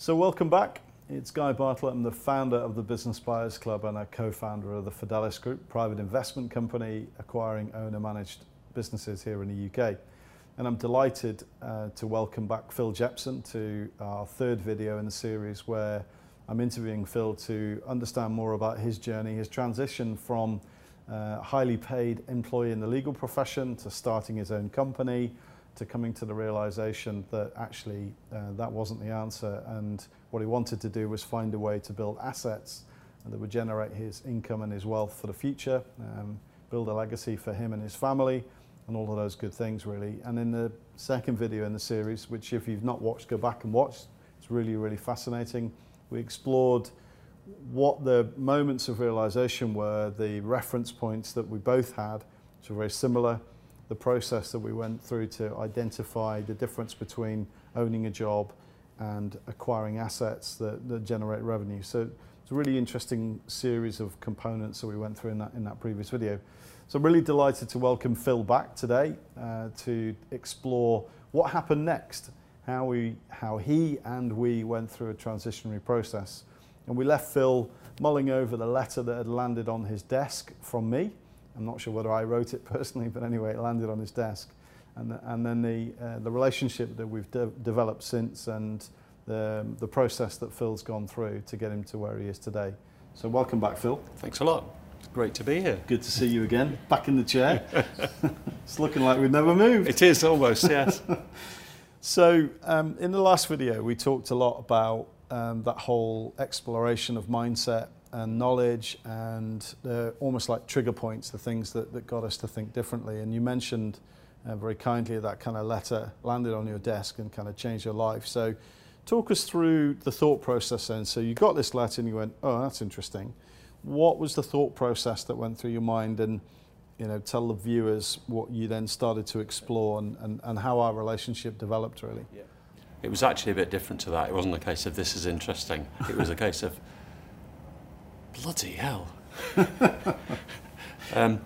So, welcome back. It's Guy Bartlett. I'm the founder of the Business Buyers Club and a co founder of the Fidelis Group, private investment company acquiring owner managed businesses here in the UK. And I'm delighted uh, to welcome back Phil Jepson to our third video in the series where I'm interviewing Phil to understand more about his journey, his transition from uh, highly paid employee in the legal profession to starting his own company to coming to the realization that actually uh, that wasn't the answer and what he wanted to do was find a way to build assets that would generate his income and his wealth for the future, um, build a legacy for him and his family and all of those good things really. And in the second video in the series, which if you've not watched, go back and watch. It's really, really fascinating. We explored what the moments of realization were, the reference points that we both had, which were very similar, the process that we went through to identify the difference between owning a job and acquiring assets that, that generate revenue. So it's a really interesting series of components that we went through in that, in that previous video. So I'm really delighted to welcome Phil back today uh, to explore what happened next, how, we, how he and we went through a transitionary process. And we left Phil mulling over the letter that had landed on his desk from me. I'm not sure whether I wrote it personally, but anyway, it landed on his desk. And, the, and then the, uh, the relationship that we've de developed since and the, the process that Phil's gone through to get him to where he is today. So welcome back, Phil. Thanks a lot. It's great to be here. Good to see you again, back in the chair. it's looking like we've never moved. It is almost, yes. so um, in the last video, we talked a lot about um, that whole exploration of mindset and knowledge and uh, almost like trigger points, the things that, that got us to think differently. And you mentioned uh, very kindly that kind of letter landed on your desk and kind of changed your life. So talk us through the thought process then. So you got this letter and you went, oh, that's interesting. What was the thought process that went through your mind and you know, tell the viewers what you then started to explore and, and, and how our relationship developed really? Yeah. It was actually a bit different to that. It wasn't a case of this is interesting. It was a case of bloody hell. um,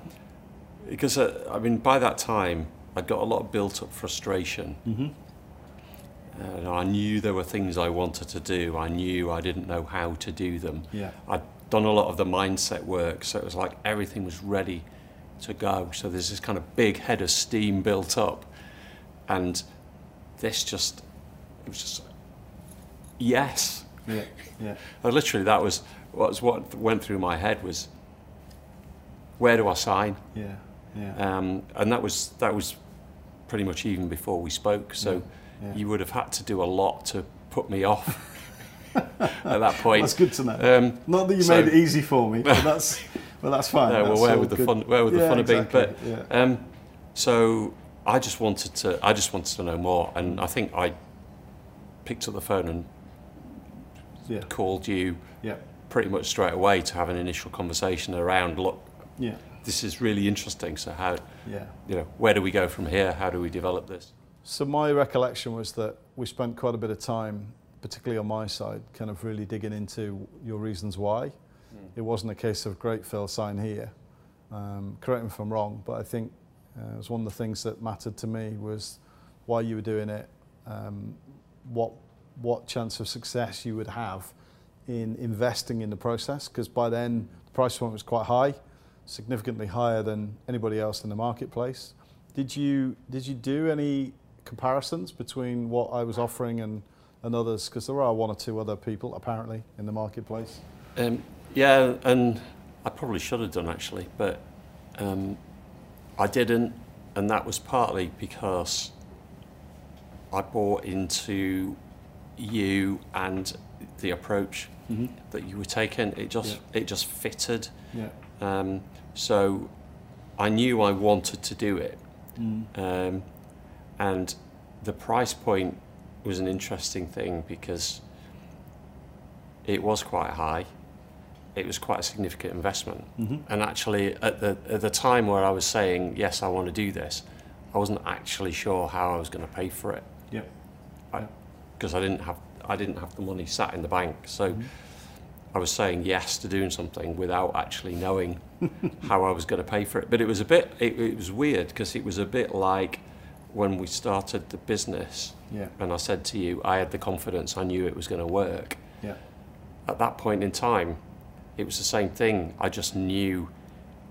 because uh, I mean, by that time, I'd got a lot of built-up frustration. Mm-hmm. Uh, I knew there were things I wanted to do. I knew I didn't know how to do them. Yeah. I'd done a lot of the mindset work, so it was like everything was ready to go. So there's this kind of big head of steam built up, and this just it was just yes. Yeah, yeah. literally, that was was what went through my head was where do I sign? Yeah, yeah. Um, and that was that was pretty much even before we spoke. So yeah, yeah. you would have had to do a lot to put me off. at that point, that's good to know. Um, Not that you so, made it easy for me, but that's well, that's fine. No, well, where would the good. fun where would the yeah, fun have exactly. been? But um, so I just wanted to I just wanted to know more, and I think I picked up the phone and yeah. called you. Pretty much straight away to have an initial conversation around look yeah. this is really interesting so how yeah. you know where do we go from here how do we develop this so my recollection was that we spent quite a bit of time particularly on my side kind of really digging into your reasons why mm. it wasn't a case of great Phil sign here um, correct me if I'm wrong but I think uh, it was one of the things that mattered to me was why you were doing it um, what what chance of success you would have in investing in the process because by then the price point was quite high, significantly higher than anybody else in the marketplace. Did you did you do any comparisons between what I was offering and, and others? Because there are one or two other people apparently in the marketplace. Um, yeah, and I probably should have done actually, but um, I didn't, and that was partly because I bought into you and the approach mm-hmm. that you were taking. It just yeah. it just fitted. Yeah. Um, so I knew I wanted to do it, mm. um, and the price point was an interesting thing because it was quite high. It was quite a significant investment, mm-hmm. and actually, at the at the time where I was saying yes, I want to do this, I wasn't actually sure how I was going to pay for it. Yeah because I didn't have I didn't have the money sat in the bank. So mm-hmm. I was saying yes to doing something without actually knowing how I was going to pay for it. But it was a bit it, it was weird because it was a bit like when we started the business, Yeah. and I said to you, I had the confidence, I knew it was going to work. Yeah. At that point in time, it was the same thing. I just knew,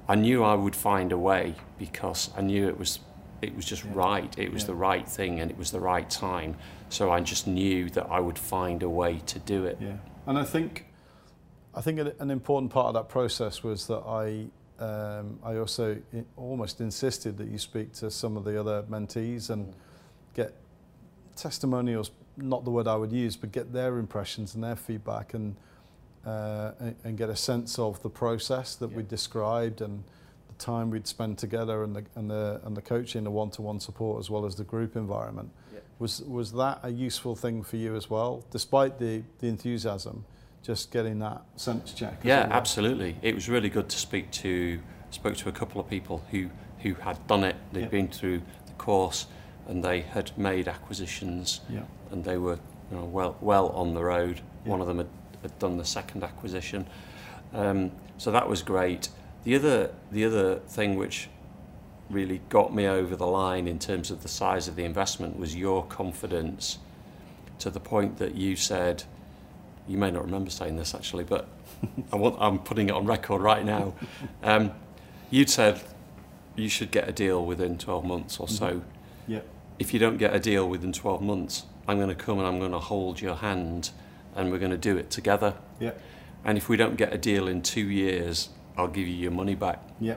I knew I would find a way because I knew it was, it was just Yeah. right. It was Yeah. the right thing, and it was the right time. So I just knew that I would find a way to do it. Yeah, and I think I think an, an important part of that process was that I um, I also almost insisted that you speak to some of the other mentees and get testimonials. Not the word I would use, but get their impressions and their feedback, and uh, and, and get a sense of the process that we described and the time we'd spend together and the and the and the coaching, the one-to-one support, as well as the group environment. Yeah. Was was that a useful thing for you as well, despite the the enthusiasm? Just getting that sense check. Yeah, absolutely. It was really good to speak to spoke to a couple of people who who had done it. they had Yeah. been through the course and they had made acquisitions Yeah. and they were you know, well well on the road. Yeah. One of them had, had done the second acquisition, um, so that was great. The other the other thing which really got me over the line in terms of the size of the investment was your confidence to the point that you said you may not remember saying this actually, but I want, I'm putting it on record right now. Um, you'd said you should get a deal within 12 months or so. Yeah. If you don't get a deal within 12 months, I'm going to come and I'm going to hold your hand and we're going to do it together. Yeah. And if we don't get a deal in two years, I'll give you your money back. Yeah.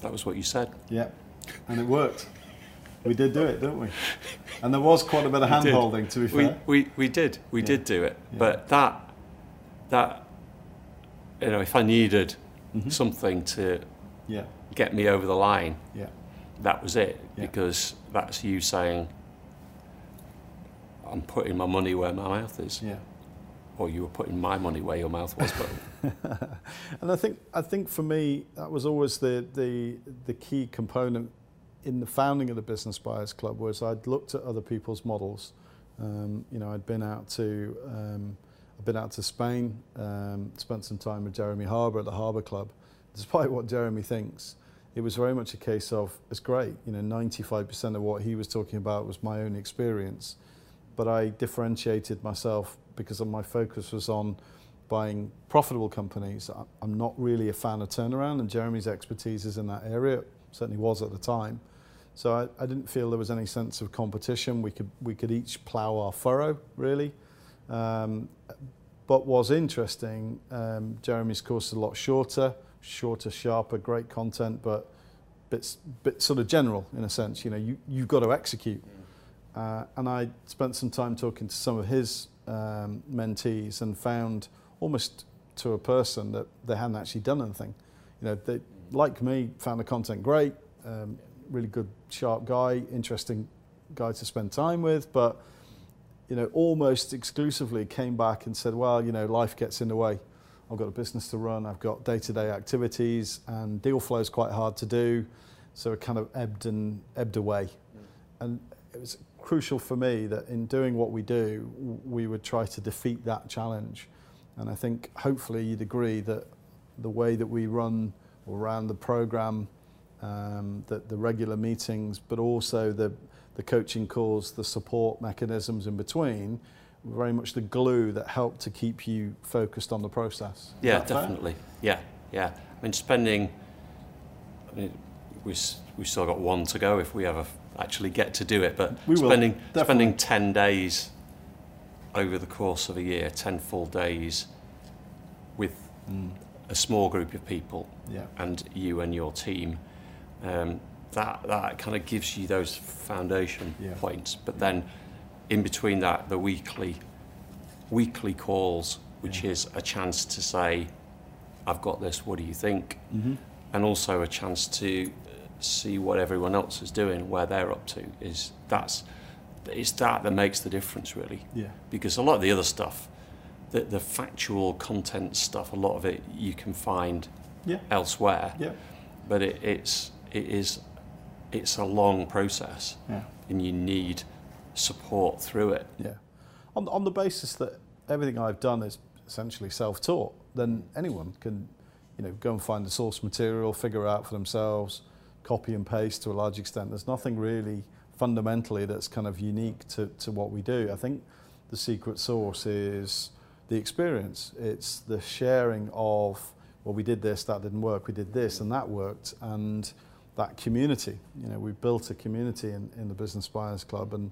That was what you said. Yeah. And it worked. We did do it, didn't we? And there was quite a bit of hand holding, to be fair. we, we did. We Yeah. did do it. Yeah. But that, that, you know, if I needed Mhm. something to Yeah. get me over the line, Yeah. that was it. Because that's you saying, I'm putting my money where my mouth is. Yeah. Or you were putting my money where your mouth was. But and I think I think for me that was always the the the key component in the founding of the Business Buyers Club was I'd looked at other people's models. Um, you know, I'd been out to um, I'd been out to Spain, um, spent some time with Jeremy Harbour at the Harbour Club. Despite what Jeremy thinks, it was very much a case of it's great. You know, 95% of what he was talking about was my own experience, but I differentiated myself because my focus was on buying profitable companies. I'm not really a fan of turnaround, and Jeremy's expertise is in that area. Certainly was at the time. So I, I didn't feel there was any sense of competition. We could we could each plough our furrow really. Um, but was interesting. Um, Jeremy's course is a lot shorter, shorter, sharper, great content, but bit bit sort of general in a sense. You know, you you've got to execute. Uh, and I spent some time talking to some of his um, mentees and found almost to a person that they hadn't actually done anything. You know, they, like me, found the content great, um, really good, sharp guy, interesting guy to spend time with, but you know, almost exclusively came back and said, well, you know, life gets in the way. I've got a business to run, I've got day-to-day activities, and deal flow is quite hard to do, so it kind of ebbed and ebbed away. And it was crucial for me that in doing what we do, we would try to defeat that challenge. And I think hopefully you'd agree that the way that we run or ran the program, um, that the regular meetings, but also the, the coaching calls, the support mechanisms in between, very much the glue that helped to keep you focused on the process. Is yeah, that fair? definitely. Yeah, yeah. I mean, spending, I mean, we, we've still got one to go if we ever actually get to do it, but We spending, spending 10 days over the course of a year, 10 full days with Mm, a small group of people yeah, and you and your team, um, that, that kind of gives you those foundation Yeah. points. But then in between that, the weekly, weekly calls, which Yeah. is a chance to say, I've got this, what do you think? mm-hmm. And also a chance to see what everyone else is doing, where they're up to. Is that's it's that that makes the difference really, yeah, because a lot of the other stuff, the the factual content stuff, a lot of it you can find yeah, elsewhere, yeah, but it, it's it is it's a long process, yeah. and you need support through it. Yeah. On, on the basis that everything I've done is essentially self-taught, then anyone can, you know, go and find the source material, figure it out for themselves, copy and paste to a large extent. There's nothing really fundamentally that's kind of unique to, to what we do. I think the secret sauce is the experience. It's the sharing of, well, we did this, that didn't work, we did this, and that worked, and that community. You know, we've built a community in, in the Business Buyers Club, and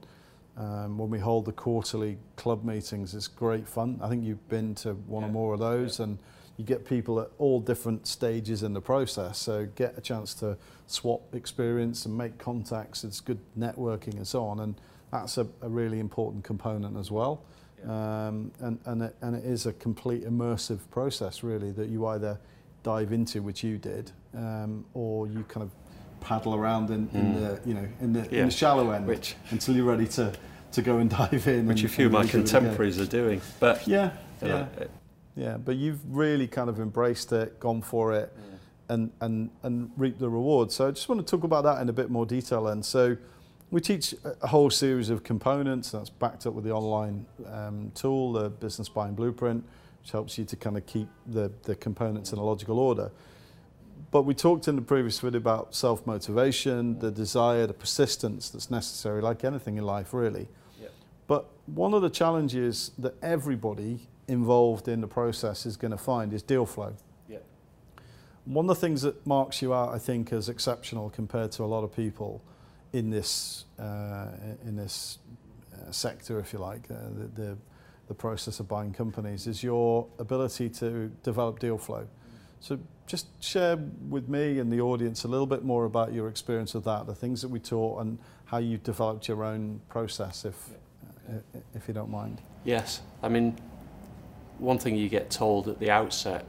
um, when we hold the quarterly club meetings, it's great fun. I think you've been to one Yeah. or more of those, and you get people at all different stages in the process. So get a chance to swap experience and make contacts. It's good networking and so on, and that's a, a really important component as well. Um, and, and, it, and it is a complete immersive process, really, that you either dive into, which you did, um, or you kind of paddle around in, in Mm. the you know in the, in the shallow end Which until you're ready to, to go and dive in. which and, a few of my really give it a go. contemporaries are doing. But Yeah, yeah, know, it- yeah. But you've really kind of embraced it, gone for it, and and and reap the rewards. So I just want to talk about that in a bit more detail. And so we teach a- whole series of components that's backed up with the online um, tool, the Business Buying Blueprint, which helps you to kind of keep the the components in a logical order. But we talked in the previous video about self motivation, the desire, the persistence that's necessary, like anything in life, really. But one of the challenges that everybody involved in the process is going to find is deal flow. Yep. One of the things that marks you out, I think, as exceptional compared to a lot of people in this uh, in this uh, sector, if you like, uh, the, the the process of buying companies, is your ability to develop deal flow. So just share with me and the audience a little bit more about your experience of that, the things that we taught, and how you developed your own process, if uh, if you don't mind. Yes, I mean, one thing you get told at the outset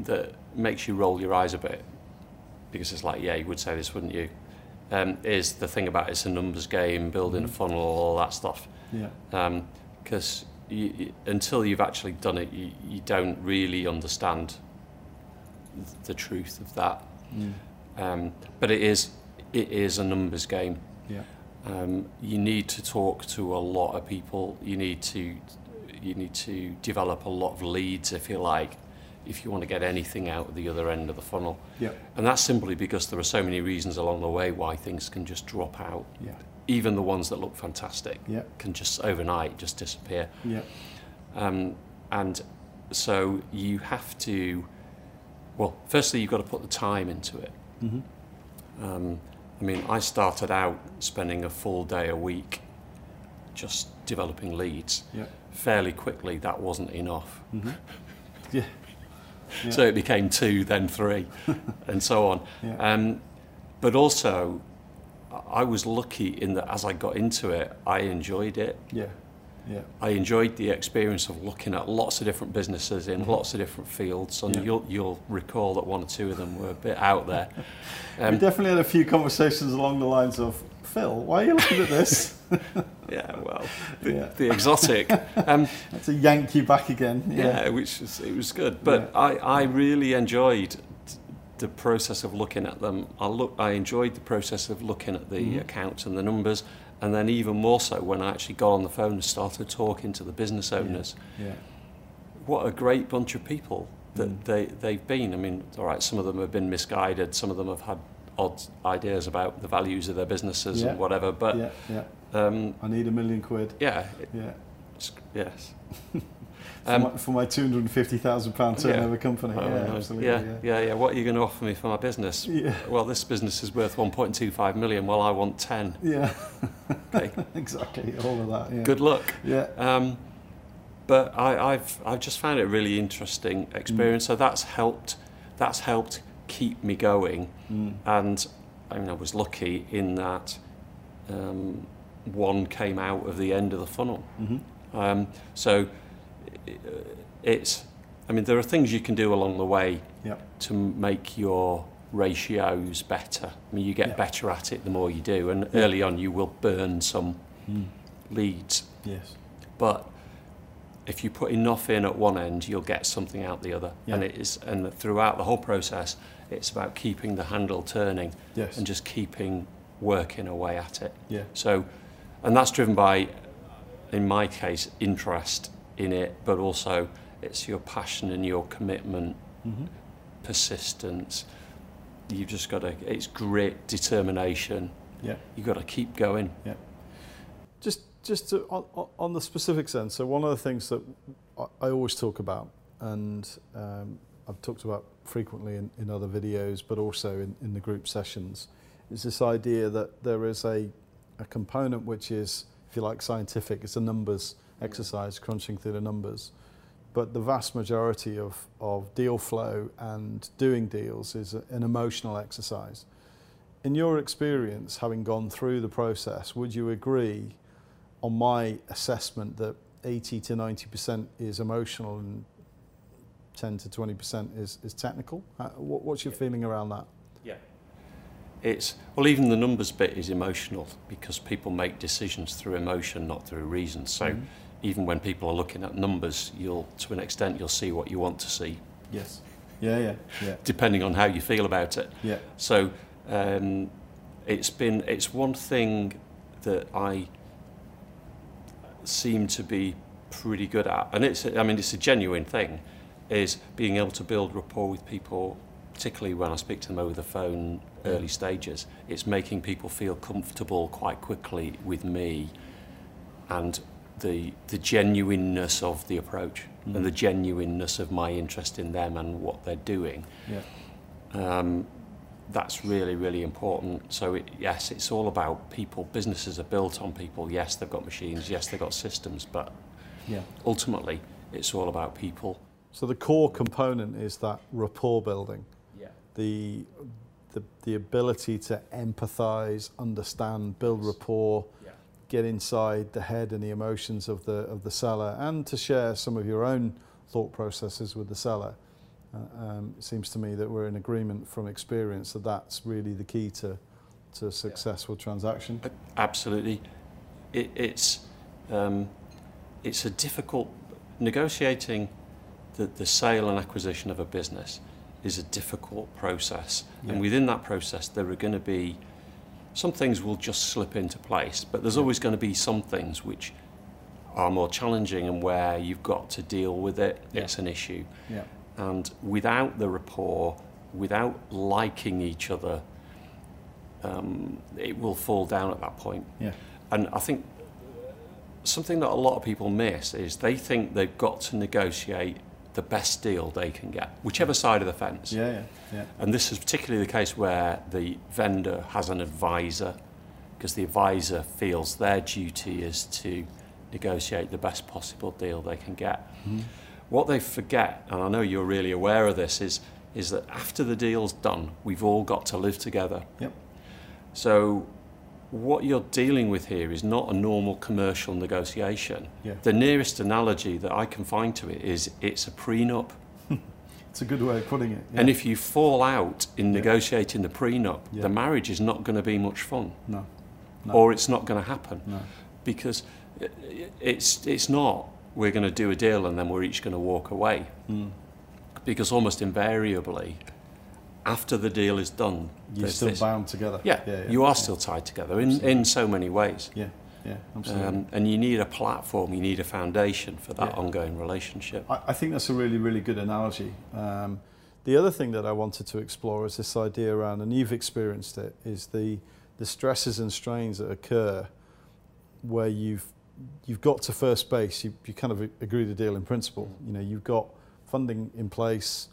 that makes you roll your eyes a bit, because it's like, yeah, you would say this, wouldn't you? Um, is the thing about it's a numbers game, building a funnel, all that stuff. Yeah. Because you, you, until you've actually done it, you, you don't really understand the truth of that. Mm. Um, but it is, it is a numbers game. Yeah. Um, you need to talk to a lot of people. You need to you need to develop a lot of leads, if you like, if you want to get anything out of the other end of the funnel. Yeah. And that's simply because there are so many reasons along the way why things can just drop out. Yeah. Even the ones that look fantastic Yeah. can just overnight just disappear. Yeah. Um, and so you have to, well, firstly, you've got to put the time into it. Mm-hmm. Um, I mean, I started out spending a full day a week just developing leads. Yeah. Fairly quickly, that wasn't enough. Mm-hmm. Yeah. Yeah. So it became two, then three, and so on. Yeah. Um, but also, I was lucky in that as I got into it, I enjoyed it. Yeah. Yeah. I enjoyed the experience of looking at lots of different businesses in lots of different fields, and Yeah. you'll, you'll recall that one or two of them were a bit out there. we Um, definitely had a few conversations along the lines of, Phil, why are you looking at this? yeah, well, the, Yeah. the exotic. Um, a yank you back again. yeah, which was, it was good. But I, I really enjoyed the process of looking at them. I look, I enjoyed the process of looking at the Mhm. accounts and the numbers, and then even more so when I actually got on the phone and started talking to the business owners. Yeah. What a great bunch of people that Mm. they they've been. I mean, all right, some of them have been misguided, some of them have had odd ideas about the values of their businesses Yeah. and whatever. But yeah. Yeah. um, I need a million quid. yeah, Yeah. yes. For, Um, my, for my two hundred and fifty thousand pound Yeah. turnover company. Oh, yeah, no. absolutely. yeah, Yeah. yeah, yeah. What are you going to offer me for my business? Yeah. Well, this business is worth 1.25 million. Well, I want 10. Yeah. Okay. exactly. All of that. Yeah. Good luck. Yeah. Um, but I, I've I've just found it a really interesting experience. Mm. So that's helped. That's helped keep me going. Mm. And I mean, I was lucky in that um, one came out of the end of the funnel. Mhm. Um, so it's. I mean, there are things you can do along the way Yeah. to make your ratios better. I mean, you get Yeah. better at it the more you do, and Yeah. early on you will burn some Mm. leads. Yes. But if you put enough in at one end, you'll get something out the other. And it is, and throughout the whole process, it's about keeping the handle turning Yes. and just keeping working away at it. Yeah. So, and that's driven by, in my case, interest in it, but also it's your passion and your commitment, Mhm. persistence. You've just got to, it's grit, determination, Yeah. You've got to keep going. Yeah. Just, just to, on, on the specific sense, so one of the things that I, I always talk about, and um, I've talked about frequently in, in other videos, but also in, in the group sessions, is this idea that there is a, a component which is, if you like, scientific. It's a numbers exercise, crunching through the numbers. But the vast majority of, of deal flow and doing deals is a, an emotional exercise. In your experience, having gone through the process, would you agree on my assessment that 80 to 90% is emotional and 10 to 20% is, is technical? What's your feeling around that? It's, well, even the numbers bit is emotional because people make decisions through emotion, not through reason. So Mhm. even when people are looking at numbers, you'll, to an extent, you'll see what you want to see, Yes. Yeah, yeah, yeah, depending on how you feel about it. yeah. So um, it's been it's one thing that I seem to be pretty good at, and it's I mean it's a genuine thing, is being able to build rapport with people, particularly when I speak to them over the phone early stages. It's making people feel comfortable quite quickly with me, and the the genuineness of the approach Mm. and the genuineness of my interest in them and what they're doing Yeah. um, that's really, really important. So, it, yes, it's all about people. Businesses are built on people. Yes, they've got machines. Yes, they've got systems. But Yeah. ultimately, it's all about people. So the core component is that rapport building, Yeah. the the, the ability to empathize, understand, build rapport, Yeah. get inside the head and the emotions of the of the seller, and to share some of your own thought processes with the seller. Uh, um, it seems to me that we're in agreement from experience that that's really the key to to a successful transaction. Absolutely. It, it's, um, it's a difficult, negotiating the, the sale and acquisition of a business is a difficult process. Yeah. And within that process, there are going to be, some things will just slip into place, but there's Yeah. always going to be some things which are more challenging and where you've got to deal with it. Yeah. It's an issue. Yeah. And without the rapport, without liking each other, um, it will fall down at that point. Yeah. And I think something that a lot of people miss is they think they've got to negotiate the best deal they can get, whichever side of the fence. Yeah. Yeah. Yeah. And this is particularly the case where the vendor has an advisor, because the advisor feels their duty is to negotiate the best possible deal they can get. Mhm. What they forget, and I know you're really aware of this, is, is that after the deal's done, we've all got to live together. Yep. So what you're dealing with here is not a normal commercial negotiation. Yeah. The nearest analogy that I can find to it is it's a prenup. It's a good way of putting it. Yeah. And if you fall out in Yeah. negotiating the prenup, the marriage is not going to be much fun, no. No. or it's not going to happen No. because i- it's it's not. We're going to do a deal and then we're each going to walk away Mm. because almost invariably, after the deal is done, You're still this- bound together. Yeah, Yeah. yeah. you are still tied together in, in so many ways. Yeah. Yeah. Absolutely. Um, and you need a platform, you need a foundation for that Yeah. ongoing relationship. I, I think that's a really, really good analogy. Um, the other thing that I wanted to explore is this idea around, and you've experienced it, is the, the stresses and strains that occur where you've you've got to first base, you, you kind of agree the deal in principle. You know, you've got funding in place.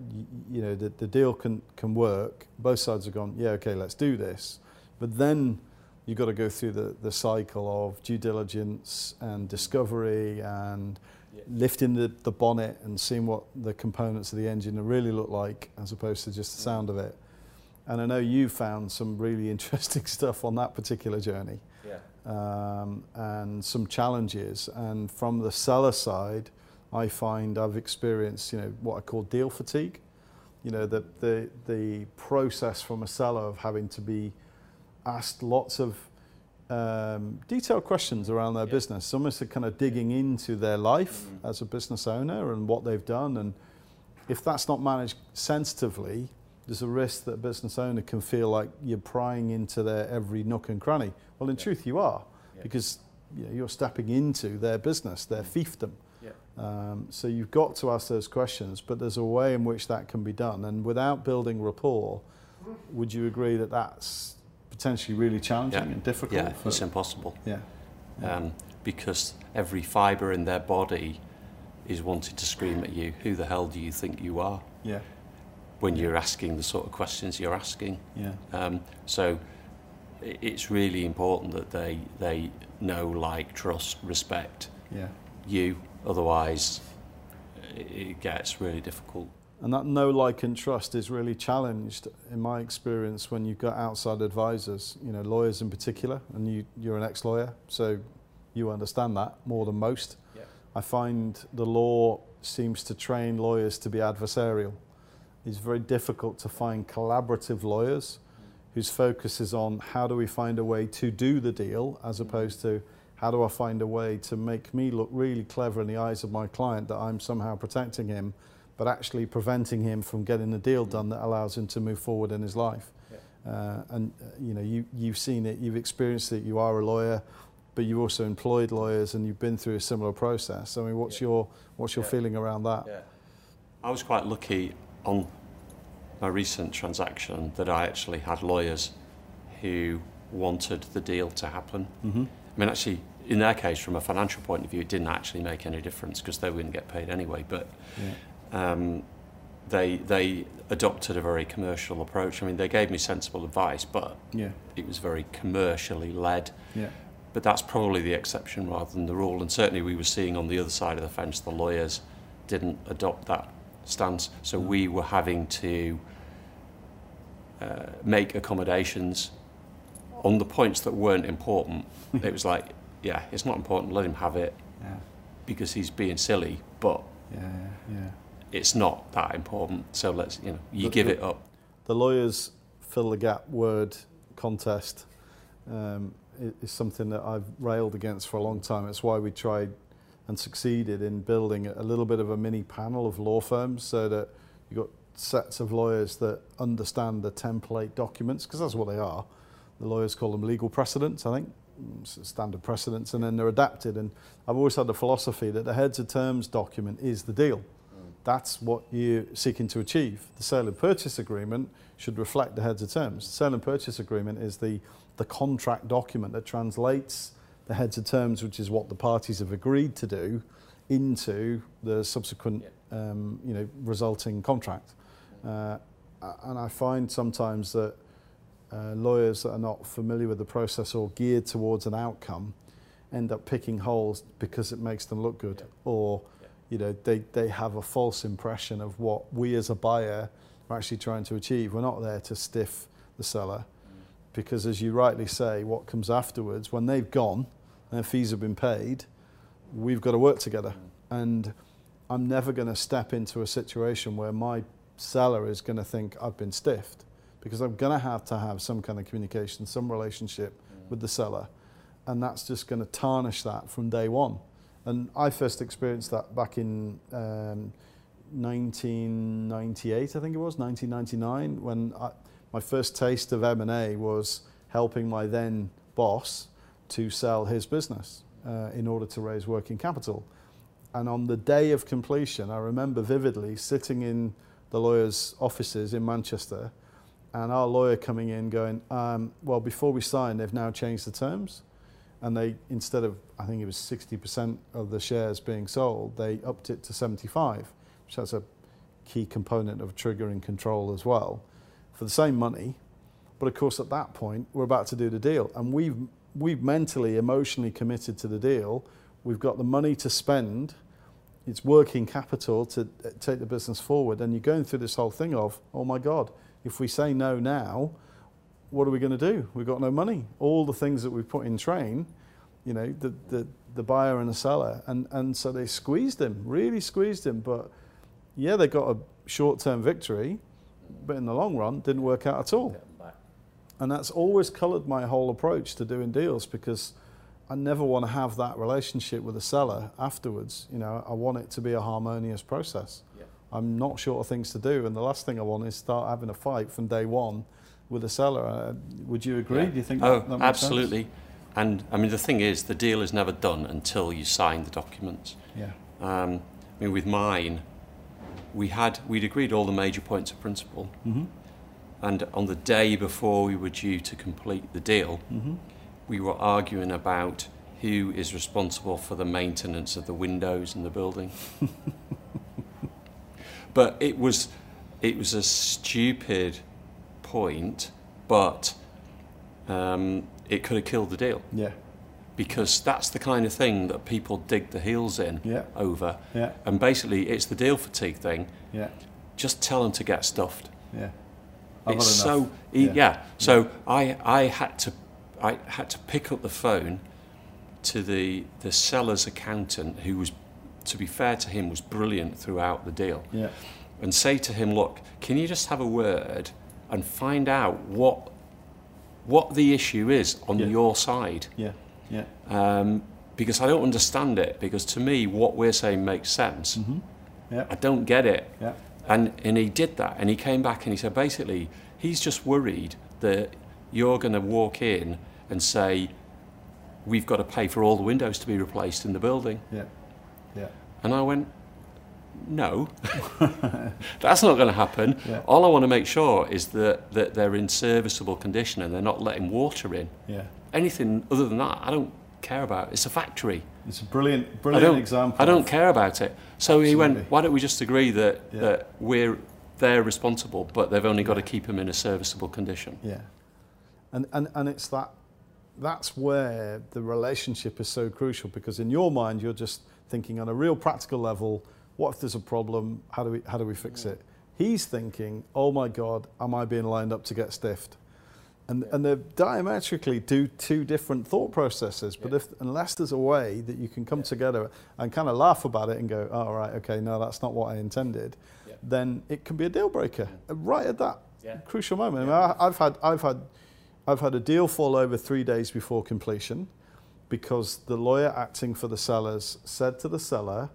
Yeah. You, you know, the, the deal can can work. Both sides have gone, yeah, okay, let's do this. But then you've got to go through the, the cycle of due diligence and discovery and lifting the, the bonnet and seeing what the components of the engine really look like as opposed to just the sound of it. And I know you found some really interesting stuff on that particular journey Yeah. um, and some challenges. And from the seller side, I find I've experienced, you know, what I call deal fatigue. You know, the, the, the process from a seller of having to be asked lots of um, detailed questions around their Yeah. business, almost a kind of digging into their life Mhm. as a business owner and what they've done. And if that's not managed sensitively, there's a risk that a business owner can feel like you're prying into their every nook and cranny. Well, in Yeah. truth, you are, Yeah. because you know, you're stepping into their business, their fiefdom. Yeah. Um, so you've got to ask those questions, but there's a way in which that can be done. And without building rapport, would you agree that that's potentially really challenging Yeah. and difficult. Yeah, for, it's impossible. yeah, um, because every fibre in their body is wanting to scream at you, who the hell do you think you are? yeah, When you're asking the sort of questions you're asking. yeah, Um, so it's really important that they, they know, like, trust, respect yeah. You, otherwise it, gets really difficult. And that no like, and trust is really challenged, in my experience, when you've got outside advisors, you know, lawyers in particular, and you, you're an ex-lawyer, so you understand that more than most. Yeah. I find the law seems to train lawyers to be adversarial. It's very difficult to find collaborative lawyers mm. whose focus is on how do we find a way to do the deal as mm. opposed to how do I find a way to make me look really clever in the eyes of my client that I'm somehow protecting him but actually preventing him from getting the deal done that allows him to move forward in his life. Uh, and uh, you know, you, you've seen it, you've experienced it, you are a lawyer, but you've also employed lawyers and you've been through a similar process. I mean, what's your what's your Yeah. feeling around that? I was quite lucky on my recent transaction that I actually had lawyers who wanted the deal to happen. Mm-hmm. I mean, actually, in their case, from a financial point of view, it didn't actually make any difference because they wouldn't get paid anyway. But Yeah. um, they they adopted a very commercial approach. I mean, they gave me sensible advice, but Yeah. it was very commercially led. Yeah. But that's probably the exception rather than the rule. And certainly, we were seeing on the other side of the fence, the lawyers didn't adopt that stance. So Mm. we were having to uh, make accommodations on the points that weren't important. it was like, yeah, it's not important. Let him have it Yeah. because he's being silly, but Yeah. Yeah. it's not that important. So let's, you know, you The- give the- it up. The lawyers fill the gap word contest um, is something that I've railed against for a long time. It's why we tried and succeeded in building a little bit of a mini panel of law firms so that you've got sets of lawyers that understand the template documents, because that's what they are. The lawyers call them legal precedents, I think, standard precedents, and then they're adapted. And I've always had the philosophy that the heads of terms document is the deal. That's what you're seeking to achieve. The sale and purchase agreement should reflect the heads of terms. The sale and purchase agreement is the, the contract document that translates the heads of terms, which is what the parties have agreed to do, into the subsequent um, you know, resulting contract. Uh, and I find sometimes that uh, lawyers that are not familiar with the process or geared towards an outcome end up picking holes because it makes them look good. Or you know they, they have a false impression of what we as a buyer are actually trying to achieve. We're not there to stiff the seller because as you rightly say, what comes afterwards, when they've gone and their fees have been paid, we've got to work together. And I'm never going to step into a situation where my seller is going to think I've been stiffed because I'm going to have to have some kind of communication, some relationship with the seller. And that's just going to tarnish that from day one. And I first experienced that back in um, 1998, I think it was, 1999, when I, my first taste of M&A was helping my then boss to sell his business uh, in order to raise working capital. And on the day of completion, I remember vividly sitting in the lawyer's offices in Manchester and our lawyer coming in going, um, well, before we sign, they've now changed the terms. And they, instead of, I think it was 60% of the shares being sold, they upped it to 75, which has a key component of triggering control as well, for the same money. But of course, at that point, we're about to do the deal. And we've, we've mentally, emotionally committed to the deal. We've got the money to spend. It's working capital to uh, take the business forward. And you're going through this whole thing of, oh my God, if we say no now, what are we going to do? We've got no money. All the things that we've put in train, you know, the, the, the buyer and the seller. And, and so they squeezed him, really squeezed him. But yeah, they got a short term victory, but in the long run, didn't work out at all. And that's always coloured my whole approach to doing deals because I never want to have that relationship with the seller afterwards. You know, I want it to be a harmonious process. I'm not short of things to do, and the last thing I want is start having a fight from day one with the seller. Uh, would you agree? Yeah. Do you think? Oh, that, that makes sense? absolutely. And I mean, the thing is, the deal is never done until you sign the documents. Yeah. Um, I mean, with mine, we had we'd agreed all the major points of principle, Mm-hmm. And on the day before we were due to complete the deal, Mm-hmm. we were arguing about who is responsible for the maintenance of the windows in the building. but it was it was a stupid point, but um, it could have killed the deal Yeah. because that's the kind of thing that people dig the heels in Yeah. over. Yeah. And basically, it's the deal fatigue thing. Yeah. Just tell them to get stuffed. Yeah. I've it's so e- Yeah. yeah. So I I had to I had to pick up the phone to the the seller's accountant, who was, to be fair to him, was brilliant throughout the deal, Yeah. and say to him, look, can you just have a word and find out what what the issue is on Yeah. your side? Yeah. Yeah. um, because I don't understand it. Because to me, what we're saying makes sense. Mm-hmm. Yeah. I don't get it. Yeah. And and he did that, and he came back and he said basically he's just worried that you're going to walk in and say we've got to pay for all the windows to be replaced in the building, Yeah. Yeah. and I went. No, that's not going to happen. Yeah. All I want to make sure is that, that they're in serviceable condition and they're not letting water in. Yeah. Anything other than that, I don't care about. It's a factory. It's a brilliant, I brilliant don't, example. I don't care about it. So he went, why don't we just agree that, Yeah. that we're they're responsible, but they've only got to keep them in a serviceable condition. Yeah. And, and, and it's that, that's where the relationship is so crucial because in your mind, you're just thinking on a real practical level, what if there's a problem? How do we, how do we fix it? He's thinking, oh my God, am I being lined up to get stiffed? And, and they diametrically do two different thought processes. But if unless there's a way that you can come together and kind of laugh about it and go, oh, all right, okay, no, that's not what I intended, then it can be a deal breaker right at that Yeah. crucial moment. I mean, I, I've had, I've had, I've had a deal fall over three days before completion because the lawyer acting for the sellers said to the seller,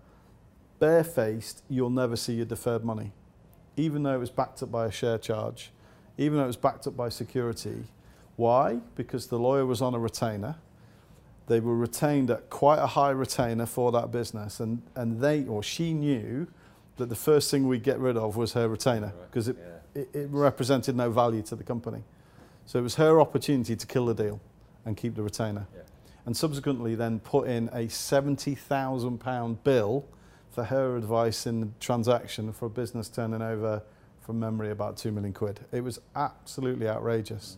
barefaced, you'll never see your deferred money, even though it was backed up by a share charge, even though it was backed up by security. Why? Because the lawyer was on a retainer. They were retained at quite a high retainer for that business, and, and they or she knew that the first thing we'd get rid of was her retainer because it, it, it represented no value to the company. So it was her opportunity to kill the deal and keep the retainer. And subsequently, then put in a £70,000 bill for her advice in the transaction for a business turning over, from memory, about 2 million quid. It was absolutely outrageous.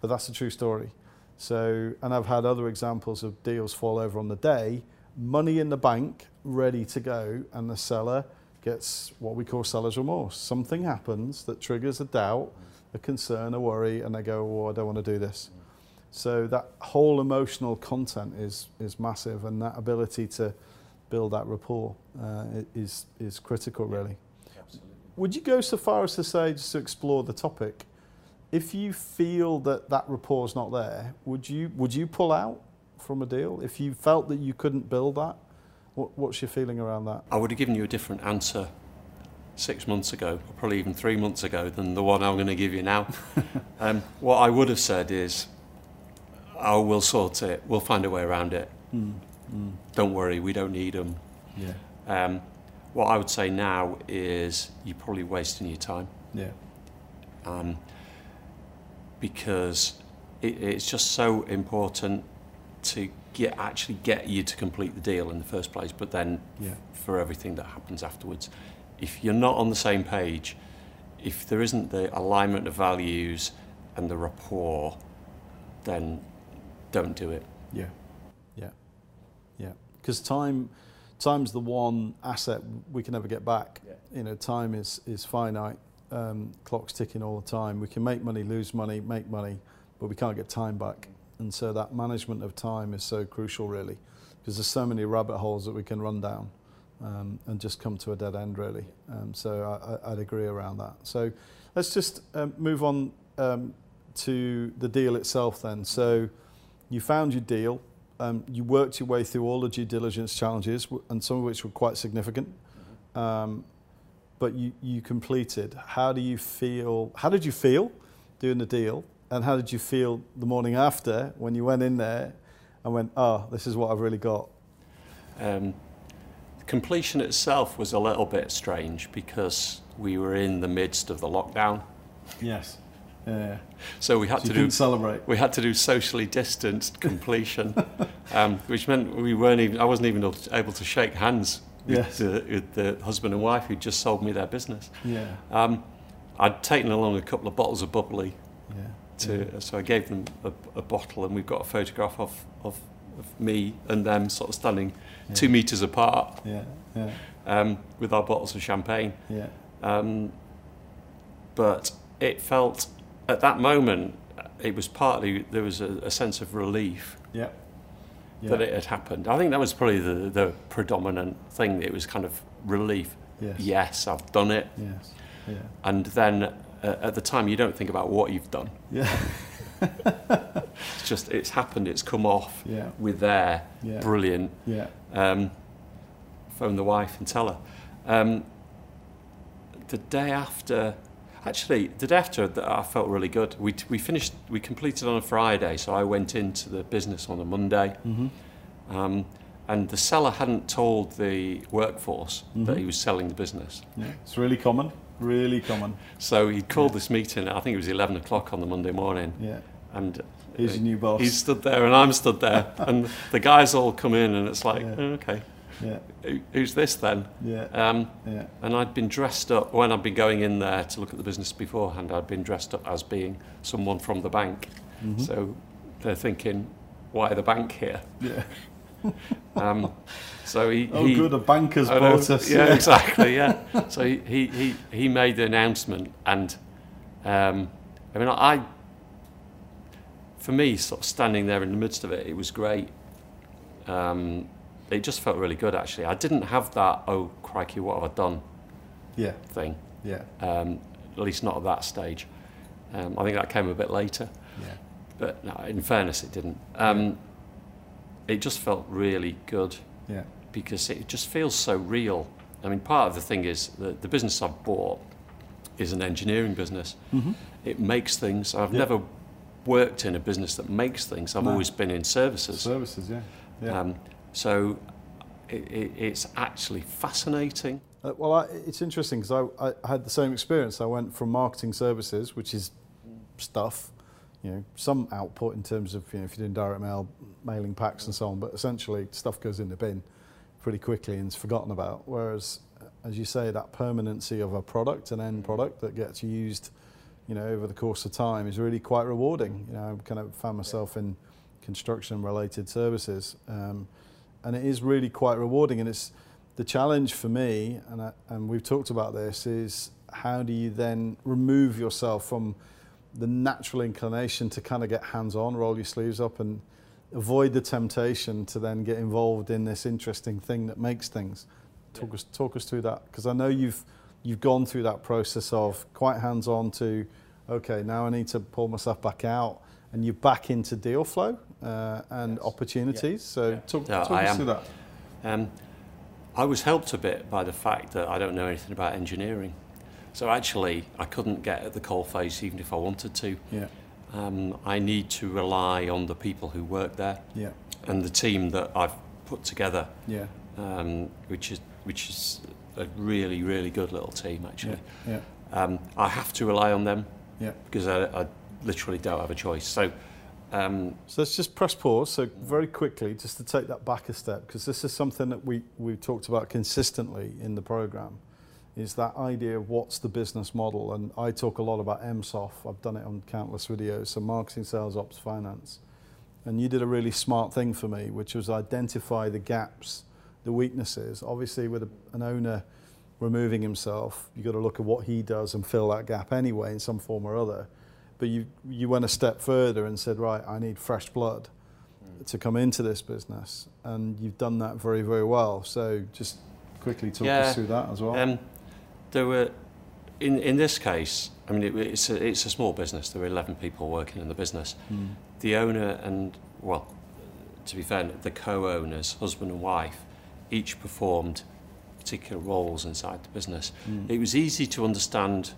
But that's a true story. So, and I've had other examples of deals fall over on the day, money in the bank, ready to go, and the seller gets what we call seller's remorse. Something happens that triggers a doubt, a concern, a worry, and they go, oh, I don't want to do this. So that whole emotional content is, is massive, and that ability to build that rapport uh, is, is critical, really. Would you go so far as to say, just to explore the topic, if you feel that that rapport is not there, would you, would you pull out from a deal? If you felt that you couldn't build that, what, what's your feeling around that? I would have given you a different answer six months ago, or probably even three months ago, than the one I'm going to give you now. um, what I would have said is, "Oh, we'll sort it. We'll find a way around it. Don't worry, we don't need them." Yeah. Um, what I would say now is, you're probably wasting your time. Yeah. um, because it, it's just so important to get actually get you to complete the deal in the first place, but then Yeah. for everything that happens afterwards. If you're not on the same page, if there isn't the alignment of values and the rapport, then don't do it. Yeah, yeah, yeah. Because time, time's the one asset we can never get back. Yeah. You know, time is is finite. Um, clock's ticking all the time. We can make money, lose money, make money, but we can't get time back. And so that management of time is so crucial, really, because there's so many rabbit holes that we can run down um, and just come to a dead end, really. Um, so I, I, I'd agree around that. So let's just um, move on um, to the deal itself then. So you found your deal, um, you worked your way through all the due diligence challenges, and some of which were quite significant. Um, but you, you completed. How do you feel? How did you feel doing the deal? And how did you feel the morning after when you went in there and went, oh, this is what I've really got? Um, completion itself was a little bit strange because we were in the midst of the lockdown. Yes. Yeah. So we had So to do celebrate. we had to do socially distanced completion, um, which meant we weren't even. I wasn't even able to- shake hands with, Yes. the, with the husband and wife who just sold me their business. Yeah. Um, I'd taken along a couple of bottles of bubbly, Yeah. to, so I gave them a, a bottle, and we've got a photograph of, of, of me and them sort of standing Yeah. two meters apart Yeah. Yeah. um, with our bottles of champagne. Yeah. Um, but it felt at that moment it was partly there was a, a sense of relief Yeah. Yeah. that it had happened. I think that was probably the, the predominant thing. It was kind of relief. Yes. Yes, I've done it. Yes. Yeah. And then uh, at the time, you don't think about what you've done. Yeah. It's just it's happened. It's come off. Yeah. We're there. Yeah. Brilliant. Yeah. Um, phone the wife and tell her. Um, the day after, actually, the day after, that I felt really good. We, we finished, we completed on a Friday, so I went into the business on a Monday. Mm-hmm. Um, and the seller hadn't told the workforce that Mhm. he was selling the business. Yeah. It's really common. Really common. So he called Yeah. this meeting, I think it was 11 o'clock on the Monday morning, Yeah. and Here's your new boss. he stood there and I'm stood there, and the guys all come in, and it's like, Yeah. "Oh, okay, Yeah. who, who's this then? Yeah. Um, Yeah. and I'd been dressed up, when I'd been going in there to look at the business beforehand, I'd been dressed up as being someone from the bank. Mhm. So they're thinking, why the bank here? Yeah. Um, so he, Oh, he good. A banker's bought us. Yeah, exactly. Yeah. So he, he, he, he made the announcement, and um, I mean, I, for me, sort of standing there in the midst of it, it was great. Um, it just felt really good, actually. I didn't have that "oh crikey, what have I done" Yeah. thing. Yeah. Um, at least not at that stage. Um, I think that came a bit later. Yeah. But no, in fairness, it didn't. Um, it just felt really good Yeah. because it just feels so real. I mean, part of the thing is that the business I've bought is an engineering business. Mm-hmm. It makes things. I've Yeah. never worked in a business that makes things. I've No. always been in services. Services. Yeah. Yeah. Um, so it, it, it's actually fascinating. Uh, well, I, it's interesting because I, I had the same experience. I went from marketing services, which is stuff, you know, some output in terms of, you know, if you're doing direct mail, mailing packs and so on, but essentially stuff goes in the bin pretty quickly and is forgotten about. Whereas, uh, as you say, that permanency of a product, an end product that gets used, you know, over the course of time is really quite rewarding. You know, I kind of found myself in construction related services. Um, and it is really quite rewarding and it's the challenge for me and, I, and we've talked about this is how do you then remove yourself from the natural inclination to kind of get hands on roll your sleeves up and avoid the temptation to then get involved in this interesting thing that makes things? Talk us talk us through that because I know you've you've gone through that process of quite hands on to okay now I need to pull myself back out and you're back into deal flow uh, and Yes. opportunities. So Yeah. talk, Yeah, talk I us am. through that. Um, I was helped a bit by the fact that I don't know anything about engineering. So actually, I couldn't get at the coalface even if I wanted to. Yeah, Um, I need to rely on the people who work there yeah, and the team that I've put together, yeah, um, which is which is a really really good little team yeah, actually. yeah, Um, I have to rely on them yeah. because I, I literally don't have a choice. So um, So let's just press pause. So very quickly, just to take that back a step, because this is something that we we've talked about consistently in the program, is that idea of what's the business model. And I talk a lot about MSOF. I've done it on countless videos. So marketing, sales, ops, finance. And you did a really smart thing for me, which was identify the gaps, the weaknesses. Obviously, with a, an owner removing himself, you've got to look at what he does and fill that gap anyway in some form or other. But you, you went a step further and said, right, I need fresh blood to come into this business. And you've done that very, very well. So just quickly talk Yeah. us through that as well. Um, there were, in, in this case, I mean, it, it's, a, it's a small business. There were 11 people working in the business. Mm. The owner and, well, to be fair, the co-owners, husband and wife, each performed particular roles inside the business. Mm. It was easy to understand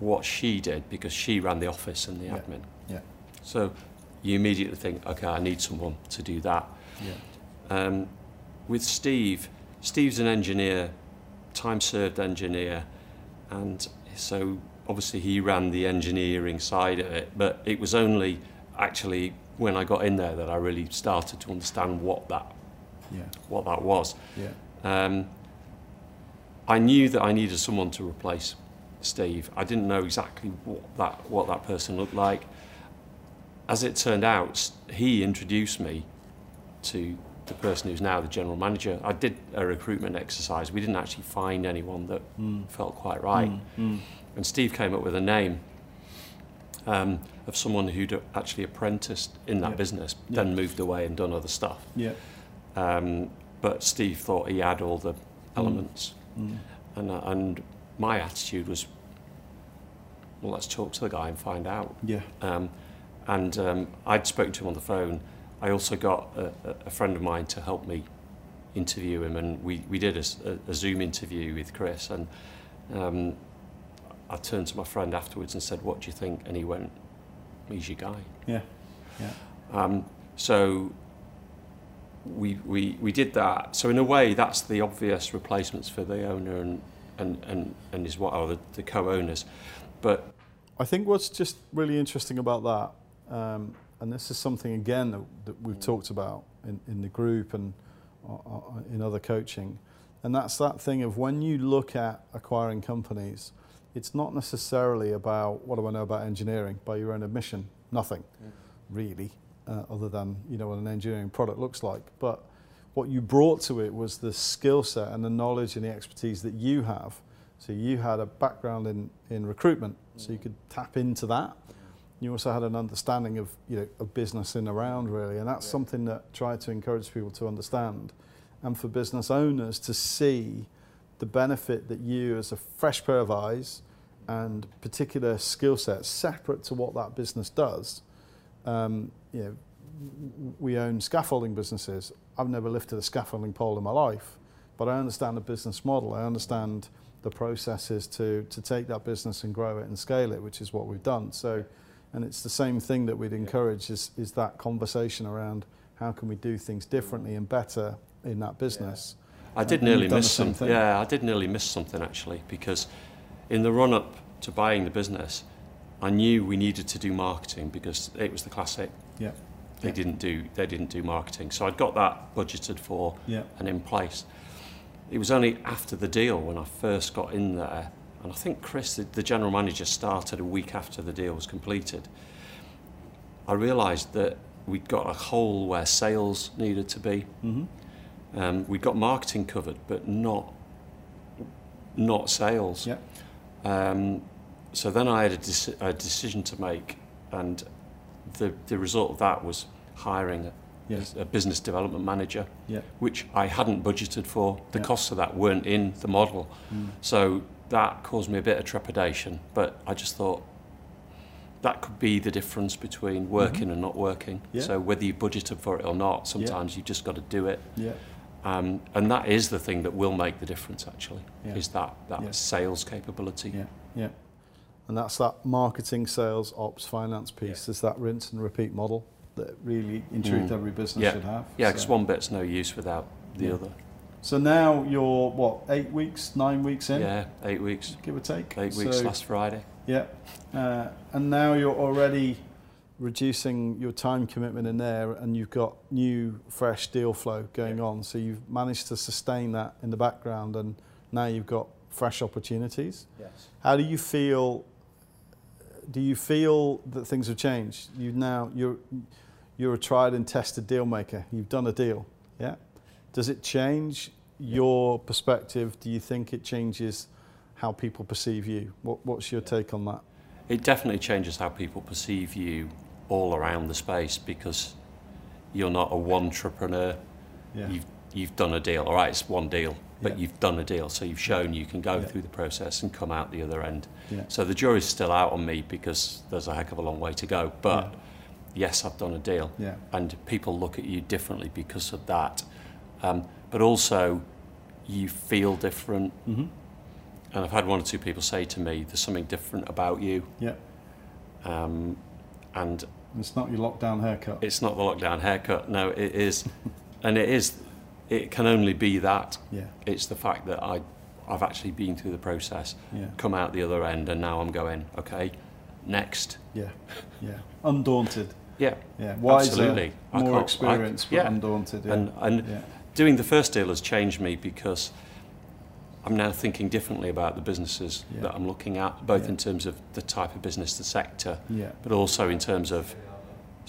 what she did because she ran the office and the Yeah. admin. Yeah. So you immediately think, okay, I need someone to do that. Yeah. Um, with Steve, Steve's an engineer, time served engineer, and so obviously he ran the engineering side of it, but it was only actually when I got in there that I really started to understand what that Yeah. what that was. Yeah. Um, I knew that I needed someone to replace Steve. I didn't know exactly what that what that person looked like. As it turned out, he introduced me to the person who's now the general manager. I did a recruitment exercise. We didn't actually find anyone that Mm. felt quite right. Mm. And Steve came up with a name um, of someone who'd actually apprenticed in that Yeah. business, Yeah. then moved away and done other stuff. Yeah. Um, but Steve thought he had all the elements. Mm. And, uh, and my attitude was, well, let's talk to the guy and find out. Yeah. Um, and um, I'd spoken to him on the phone. I also got a, a- a friend of mine to help me interview him, and we, we did a Zoom interview with Chris. And um, I turned to my friend afterwards and said, "What do you think?" And he went, "He's your guy." Yeah. Yeah. Um, so we, we, we did that. So in a way, that's the obvious replacements for the owner and, and, and, and his what are the, the co-owners. But I think what's just really interesting about that, um, and this is something again that, that we've talked about in, in the group and uh, uh, in other coaching, and that's that thing of when you look at acquiring companies, it's not necessarily about what do I know about engineering by your own admission, nothing really, uh, other than you know what an engineering product looks like. But what you brought to it was the skill set and the knowledge and the expertise that you have. So you had a background in, in recruitment, so you could tap into that. You also had an understanding of you know of business in around really, and that's Yeah. something that try to encourage people to understand, and for business owners to see the benefit that you, as a fresh pair of eyes, and particular skill sets separate to what that business does. Um, you know, we own scaffolding businesses. I've never lifted a scaffolding pole in my life, but I understand the business model. I understand the processes to, to take that business and grow it and scale it, which is what we've done. So, and it's the same thing that we'd encourage is, is that conversation around how can we do things differently and better in that business. I did And nearly miss the something. Yeah, I did nearly miss something actually because in the run up to buying the business, I knew we needed to do marketing because it was the classic. Yeah. They Yeah. didn't do they didn't do marketing, so I'd got that budgeted for Yeah. and in place. It was only after the deal when I first got in there, and I think Chris, the, the general manager, started a week after the deal was completed. I realised that we'd got a hole where sales needed to be. Mm-hmm. Um, we got marketing covered, but not not sales. Yeah. Um, so then I had a, a decision to make, and the the result of that was hiring a, Yes. a business development manager, Yeah. which I hadn't budgeted for. The Yeah. costs of that weren't in the model, Mm. so that caused me a bit of trepidation. But I just thought that could be the difference between working and not working. Mm-hmm. Yeah. So whether you budgeted for it or not, sometimes you've just got to do it. Um, and that is the thing that will make the difference actually, is that, that sales capability. Yeah. And that's that marketing, sales, ops, finance piece. Is that rinse and repeat model that really, in truth, Mm. every business Yeah. should have. Yeah, because so. one bit's no use without the Yeah. other. So now you're what eight weeks, nine weeks in, Yeah, eight weeks. give or take. Eight weeks last Friday. Yeah, uh, and now you're already reducing your time commitment in there, and you've got new, fresh deal flow going Yeah. on. So you've managed to sustain that in the background, and now you've got fresh opportunities. Yes. How do you feel? Do you feel that things have changed? You now you're you're a tried and tested deal maker. You've done a deal, yeah. Does it change your perspective? Do you think it changes how people perceive you? What, what's your take on that? It definitely changes how people perceive you all around the space because you're not a wantrepreneur. Yeah, You've, you've done a deal. All right, it's one deal, but Yeah. you've done a deal. So you've shown you can go Yeah. through the process and come out the other end. yeah, So the jury's still out on me because there's a heck of a long way to go. But yes, I've done a deal. yeah, and people look at you differently because of that. Um, but also, you feel different. mm-hmm. And I've had one or two people say to me, "There's something different about you," yeah. um, and It's not your lockdown haircut. it's not the lockdown haircut. No, it is, and it is. It can only be that. yeah, It's the fact that I, I've actually been through the process, Yeah. come out the other end, and now I'm going, okay, next. Yeah. Yeah. Undaunted. Yeah, Yeah. Wiser, Absolutely. I more can't- I- yeah. undaunted. Yeah. and and yeah. doing the first deal has changed me because I'm now thinking differently about the businesses Yeah. that I'm looking at, both in terms of the type of business, the sector, Yeah. but also in terms of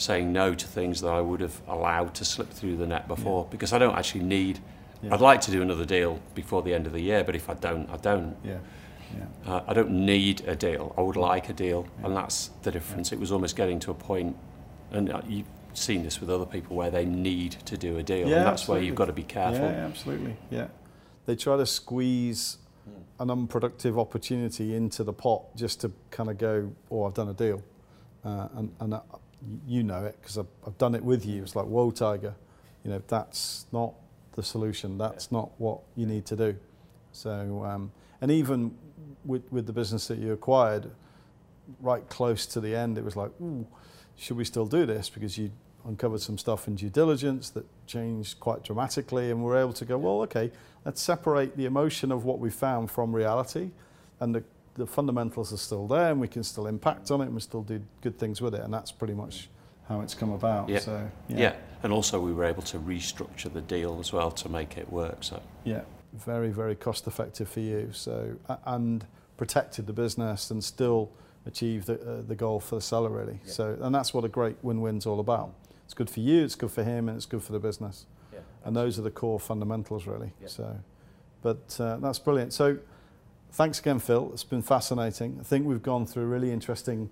saying no to things that I would have allowed to slip through the net before because I don't actually need Yeah. I'd like to do another deal before the end of the year but if I don't I don't Yeah. Yeah. uh, I don't need a deal I would like a deal Yeah. and that's the difference it was almost getting to a point and uh, you've seen this with other people where they need to do a deal Yeah, and that's where you've got to be careful Yeah, absolutely. Yeah. They try to squeeze an unproductive opportunity into the pot just to kind of go, oh, I've done a deal. Uh, and and uh, you know it because I've, I've done it with you. It's like, whoa, Tiger, you know, that's not the solution. That's not what you need to do. So, um, and even with, with the business that you acquired, right close to the end, it was like, ooh, should we still do this? Because you uncovered some stuff in due diligence that changed quite dramatically, and we're able to go, well, okay, let's separate the emotion of what we found from reality, and the, the fundamentals are still there, and we can still impact on it, and we still do good things with it, and that's pretty much how it's come about. Yeah. So, yeah. and also we were able to restructure the deal as well to make it work so Yeah, very, very cost effective for you. So, and protected the business and still achieved the, uh, the goal for the seller, really. Yeah. So, and that's what a great win win's all about. It's good for you, it's good for him, and it's good for the business. yeah. And those are the core fundamentals, really. Yeah. So, but uh, that's brilliant. So, thanks again, Phil. It's been fascinating. I think we've gone through a really interesting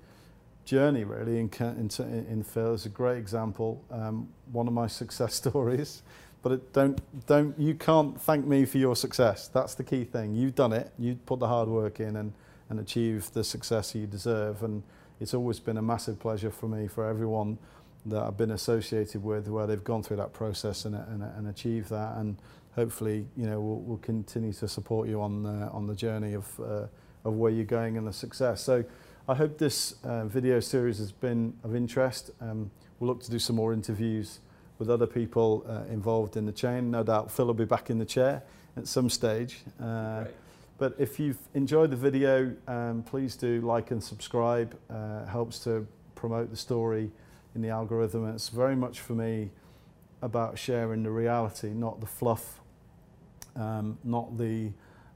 journey, really, in, in, in Phil. It's a great example, um, one of my success stories. But it don't, don't, you can't thank me for your success. That's the key thing. You've done it. You put the hard work in and, and achieved the success you deserve. And it's always been a massive pleasure for me, for everyone that I've been associated with, where they've gone through that process and, and, and achieved that. And hopefully, you know, we'll, we'll continue to support you on uh, on the journey of uh, of where you're going and the success. So, I hope this uh, video series has been of interest. Um, we'll look to do some more interviews with other people uh, involved in the chain. No doubt Phil will be back in the chair at some stage. Uh, but if you've enjoyed the video, um, please do like and subscribe. Uh, helps to promote the story in the algorithm. It's very much for me about sharing the reality, not the fluff, um, not the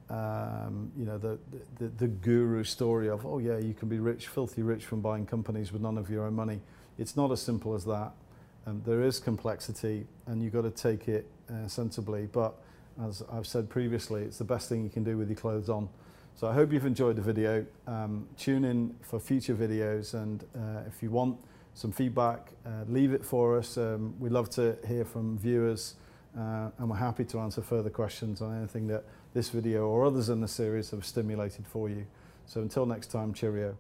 um, you know the, the the guru story of oh yeah you can be rich, filthy rich from buying companies with none of your own money. It's not as simple as that. Um, there is complexity, and you've got to take it uh, sensibly. But as I've said previously, it's the best thing you can do with your clothes on. So I hope you've enjoyed the video. Um, tune in for future videos, and uh, if you want some feedback, uh, leave it for us. Um, we love to hear from viewers, uh, and we're happy to answer further questions on anything that this video or others in the series have stimulated for you. So until next time, cheerio.